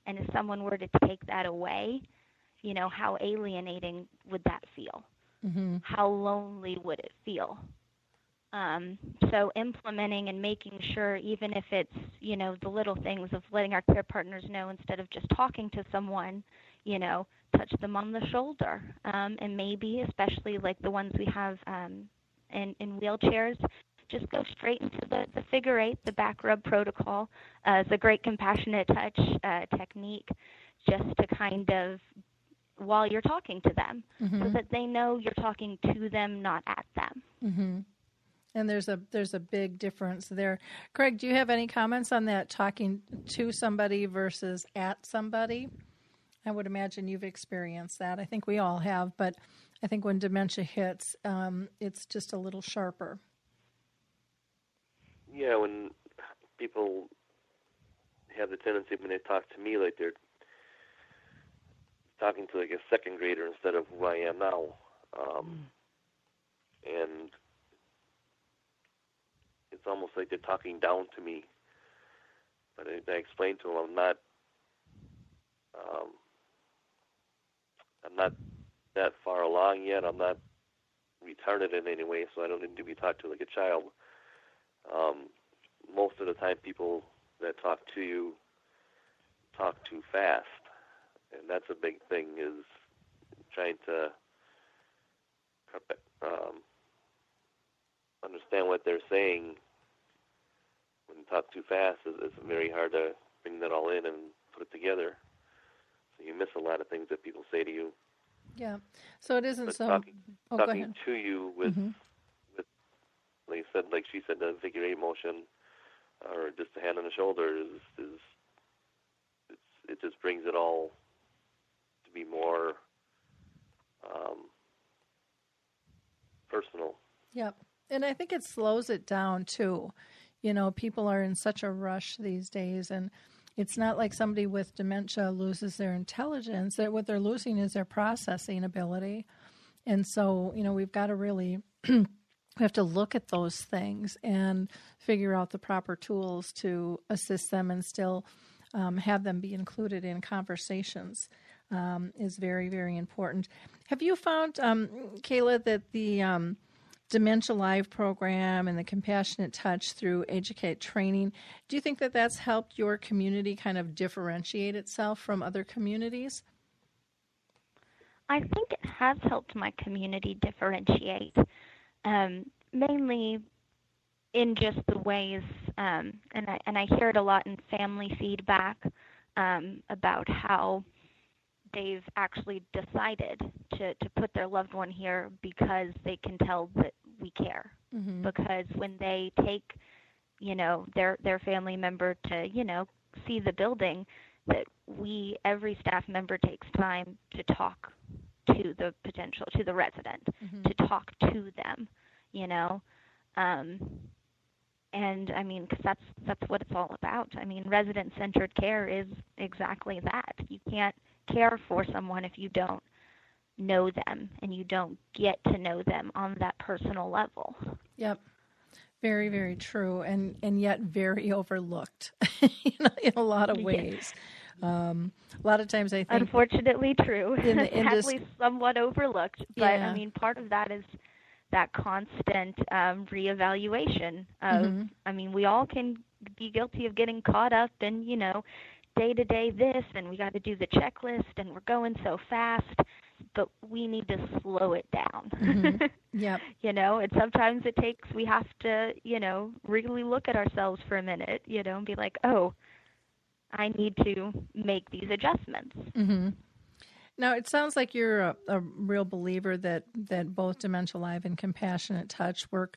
And if someone were to take that away, you know, how alienating would that feel? Mm-hmm. How lonely would it feel? Um, so implementing and making sure, even if it's you know the little things of letting our care partners know instead of just talking to someone, you know, touch them on the shoulder, um, and maybe especially like the ones we have um, in in wheelchairs, just go straight into the, the figure eight, the back rub protocol. Uh, it's a great compassionate touch uh, technique just to kind of while you're talking to them mm-hmm. so that they know you're talking to them, not at them. Mm-hmm. And there's a there's a big difference there. Craig, do you have any comments on that talking to somebody versus at somebody? I would imagine you've experienced that. I think we all have, but I think when dementia hits, um, it's just a little sharper yeah, when people have the tendency when they talk to me like they're talking to like a second grader instead of who I am now, um, mm. and it's almost like they're talking down to me. But I, I explain to them I'm not, um, I'm not that far along yet. I'm not retarded in any way, so I don't need to be talked to like a child um, most of the time people that talk to you talk too fast, and that's a big thing is trying to um, understand what they're saying. When you talk too fast, it's very hard to bring that all in and put it together. So you miss a lot of things that people say to you. Yeah. So it isn't but so. Talking, oh, talking to you with mm-hmm like I said, like she said, the figure eight motion or just a hand on the shoulder is is it's, it just brings it all to be more um, personal. Yep, and I think it slows it down too. You know, people are in such a rush these days, and it's not like somebody with dementia loses their intelligence. That what they're losing is their processing ability, and so you know we've got to really we have to look at those things and figure out the proper tools to assist them and still um, have them be included in conversations um, is very very important. Have you found um, kayla that the um, dementia live program and the compassionate touch through AGE-u-cate training do you think that that's helped your community kind of differentiate itself from other communities? I think it has helped my community differentiate um, mainly in just the ways, um, and I and I hear it a lot in family feedback um, about how they've actually decided to to put their loved one here because they can tell that we care. Mm-hmm. Because when they take, you know, their their family member to you know see the building, that we every staff member takes time to talk to the potential to the resident mm-hmm. to talk to them you know um, and I mean, because that's that's what it's all about. I mean, resident-centered care is exactly that. You can't care for someone if you don't know them and you don't get to know them on that personal level. Yep. Very, very true, and and yet very overlooked, you know, in a lot of ways. Um, a lot of times, I think, unfortunately, true. In the indus- Sadly, somewhat overlooked. But Yeah. I mean, part of that is that constant um, reevaluation of. Mhm. I mean, we all can be guilty of getting caught up in, you know, day to day this, and we got to do the checklist, and we're going so fast. But we need to slow it down. Mhm. Yep. you know and sometimes it takes we have to you know really look at ourselves for a minute you know and be like oh i need to make these adjustments hmm Now it sounds like you're a, a real believer that that both Dementia Live and Compassionate Touch work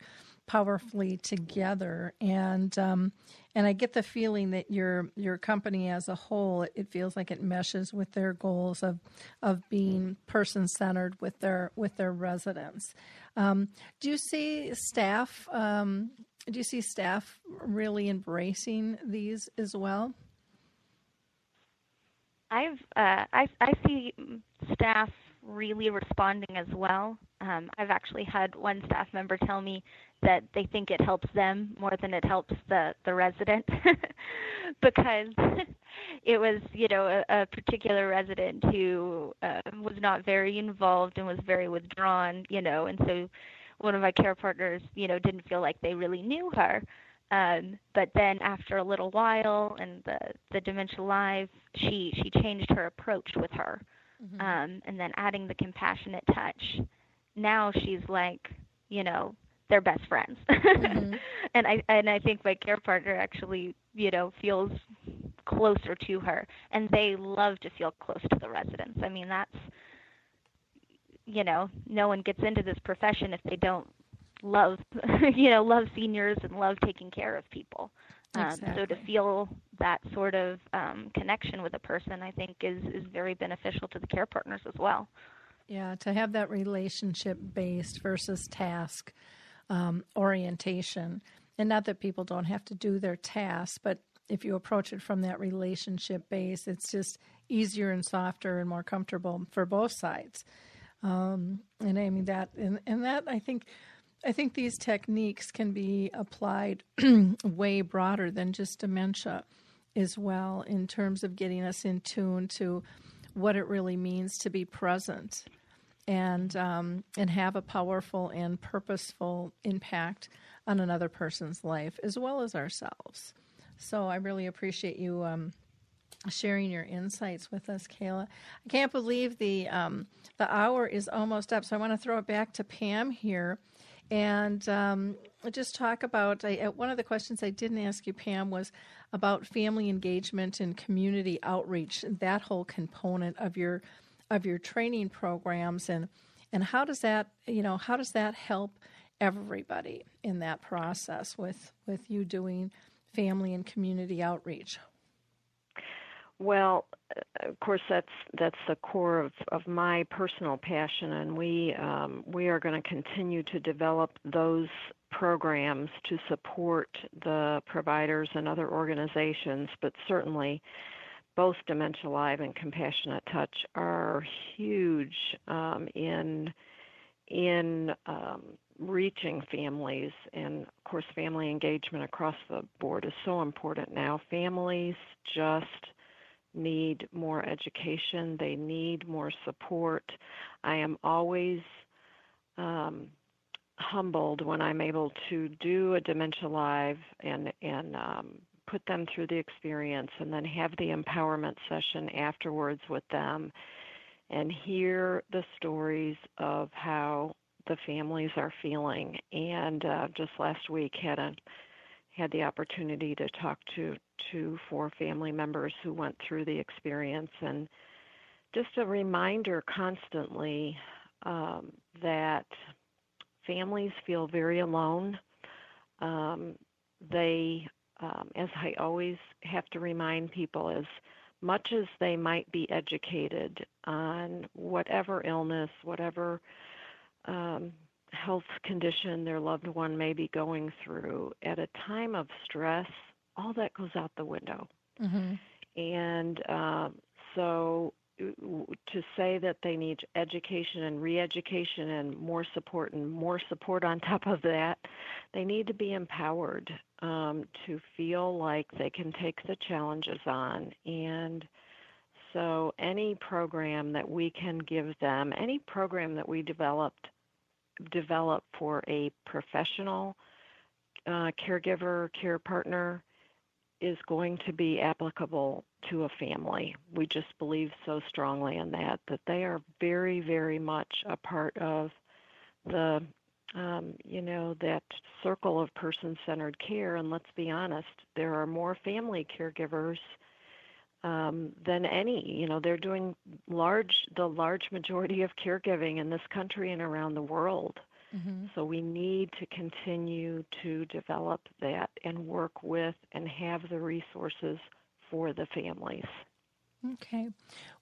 powerfully together, and um, and I get the feeling that your your company as a whole, it feels like it meshes with their goals of of being person centered with their with their residents. Um, do you see staff? Um, do you see staff really embracing these as well? I've uh i i see staff really responding as well. Um i've actually had one staff member tell me that they think it helps them more than it helps the the resident. Because it was you know a, a particular resident who uh, was not very involved and was very withdrawn you know and so one of my care partners you know didn't feel like they really knew her um but then after a little while and the the dementia live she she changed her approach with her. Um and then adding the compassionate touch now she's like you know they're best friends. And i and i think my care partner actually you know feels closer to her and they love to feel close to the residents. I mean that's you know no one gets into this profession if they don't love you know love seniors and love taking care of people um, so to feel that sort of um, connection with a person i think is is very beneficial to the care partners as well Yeah, to have that relationship based versus task um, orientation. And not that people don't have to do their tasks, but if you approach it from that relationship base, it's just easier and softer and more comfortable for both sides. Um, and I mean that, and, and that I think, I think these techniques can be applied way broader than just dementia as well in terms of getting us in tune to what it really means to be present and um, and have a powerful and purposeful impact on another person's life as well as ourselves. So I really appreciate you um, sharing your insights with us, Kayla. I can't believe the um, the hour is almost up, so I want to throw it back to Pam here. And um, just talk about I, uh, one of the questions I didn't ask you, Pam, was about family engagement and community outreach. That whole component of your of your training programs, and and how does that you know how does that help everybody in that process with with you doing family and community outreach? Well, of course, that's that's the core of, of my personal passion, and we um, we are going to continue to develop those programs to support the providers and other organizations. But certainly, both Dementia Live and Compassionate Touch are huge um, in in um, reaching families, and of course, family engagement across the board is so important now. Families just need more education, they need more support. I am always um, humbled when I'm able to do a Dementia Live and, and um, put them through the experience and then have the empowerment session afterwards with them and hear the stories of how the families are feeling. And uh, just last week had a had the opportunity to talk to to four family members who went through the experience and just a reminder constantly um, that families feel very alone. Um, they, um, as I always have to remind people, as much as they might be educated on whatever illness, whatever um, health condition their loved one may be going through, at a time of stress, all that goes out the window. Mm-hmm. And um, so uh, to say that they need education and re-education and more support and more support on top of that, they need to be empowered um, to feel like they can take the challenges on. And so, any program that we can give them, any program that we developed develop for a professional uh, caregiver, care partner is going to be applicable to a family. We just believe so strongly in that, that they are very, very much a part of the, um, you know, that circle of person centered care. And let's be honest, there are more family caregivers um, than any. You know, they're doing large, the large majority of caregiving in this country and around the world. Mm-hmm. So we need to continue to develop that and work with and have the resources for the families. Okay.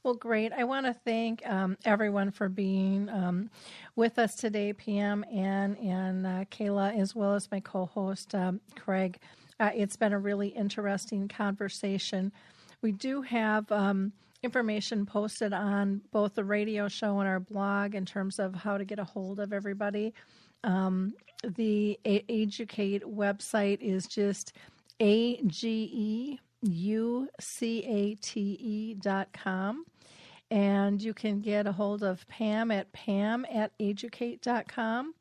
Well, great. I want to thank um, everyone for being um, with us today, Pam and, and uh, Kayla, as well as my co host, um, Craig. Uh, it's been a really interesting conversation. We do have um, information posted on both the radio show and our blog in terms of how to get a hold of everybody. Um, the a- AGE-u-cate website is just a g e u c a t e dot com. And you can get a hold of Pam at pam at ageucate.com.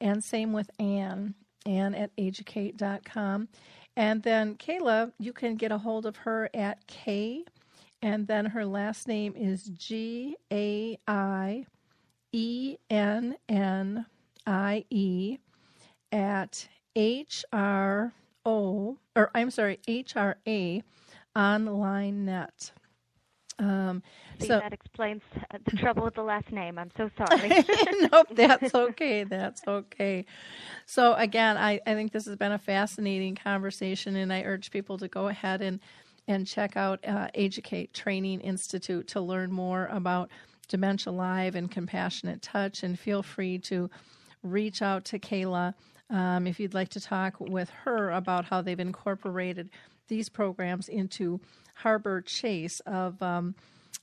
And same with Ann, Ann at ageucate.com. And then Kayla, you can get a hold of her at K and then her last name is G A I E N N I E at H R O, or I'm sorry, H R A online net. Um, See, so that explains the trouble with the last name. I'm so sorry. nope, that's okay. That's okay. So again, I, I think this has been a fascinating conversation, and I urge people to go ahead and and check out uh, AGE-u-cate Training Institute to learn more about Dementia Live and Compassionate Touch. And feel free to reach out to Kayla um, if you'd like to talk with her about how they've incorporated these programs into Harbor Chase of um,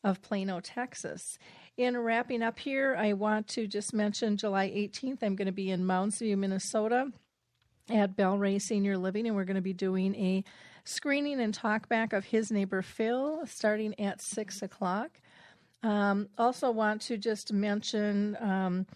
of Plano, Texas. In wrapping up here, I want to just mention July 18th. I'm going to be in Mounds View, Minnesota, at Bel Rae Senior Living, and we're going to be doing a screening and talkback of his neighbor Phil starting at six o'clock. Um, also, want to just mention um,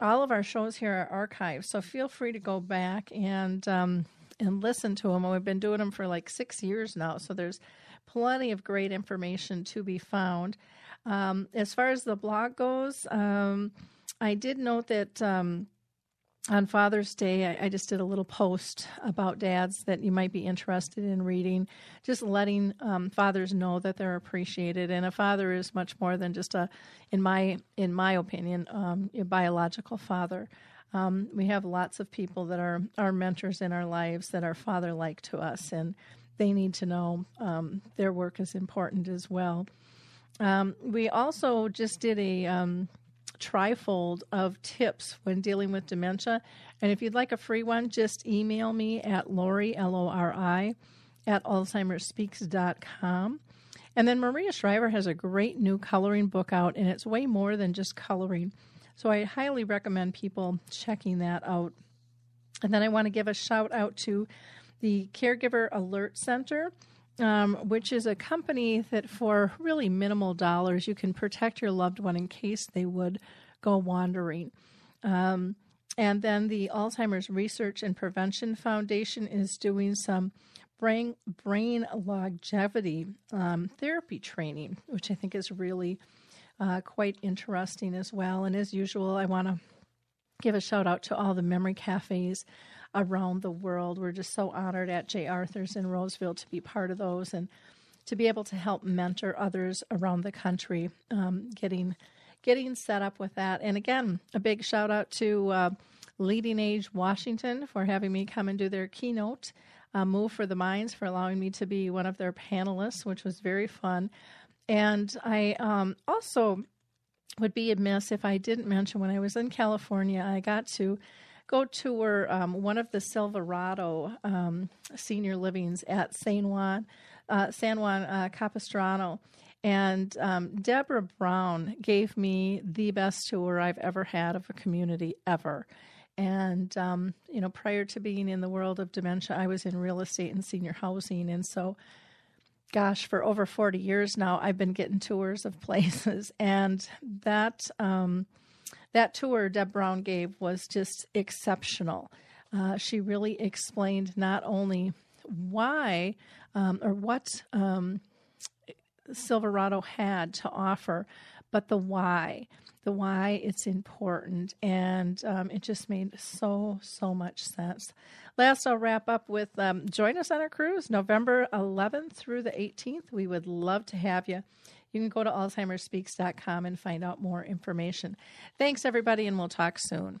all of our shows here are archived, so feel free to go back and um, and listen to them. And we've been doing them for like six years now, so there's plenty of great information to be found. Um, as far as the blog goes, um, I did note that um, on Father's Day, I, I, just did a little post about dads that you might be interested in reading, just letting um, fathers know that they're appreciated. And a father is much more than just a, in my in my opinion, um, a biological father. Um, we have lots of people that are our mentors in our lives that are father-like to us, and they need to know um, their work is important as well. Um, we also just did a um, trifold of tips when dealing with dementia. And if you'd like a free one, just email me at Lori, L O R I, at AlzheimerSpeaks.com. And then Maria Shriver has a great new coloring book out, and it's way more than just coloring. So I highly recommend people checking that out. And then I want to give a shout out to the Caregiver Alert Center um, which is a company that for really minimal dollars you can protect your loved one in case they would go wandering. Um, and then the Alzheimer's Research and Prevention Foundation is doing some brain brain longevity um, therapy training, which I think is really uh, quite interesting as well. And as usual, I want to give a shout out to all the memory cafes around the world. We're just so honored at J. Arthur's in Roseville to be part of those and to be able to help mentor others around the country um, getting getting set up with that. And again, a big shout out to uh, Leading Age Washington for having me come and do their keynote. Uh, Move for the Minds for allowing me to be one of their panelists, which was very fun. And I um, also would be amiss if I didn't mention when I was in California, I got to go tour um, one of the Silverado um, senior livings at San Juan, uh, San Juan uh, Capistrano. And um, Deborah Brown gave me the best tour I've ever had of a community ever. And, um, you know, prior to being in the world of dementia, I was in real estate and senior housing. And so, gosh, for over 40 years now, I've been getting tours of places. And that, um, that tour Deb Brown gave was just exceptional. Uh, she really explained not only why um, or what um, Silverado had to offer, but the why, the why it's important. And um, it just made so, so much sense. Last, I'll wrap up with um, join us on our cruise November 11th through the 18th. We would love to have you. You can go to alzheimerspeaks.com and find out more information. Thanks, everybody, and we'll talk soon.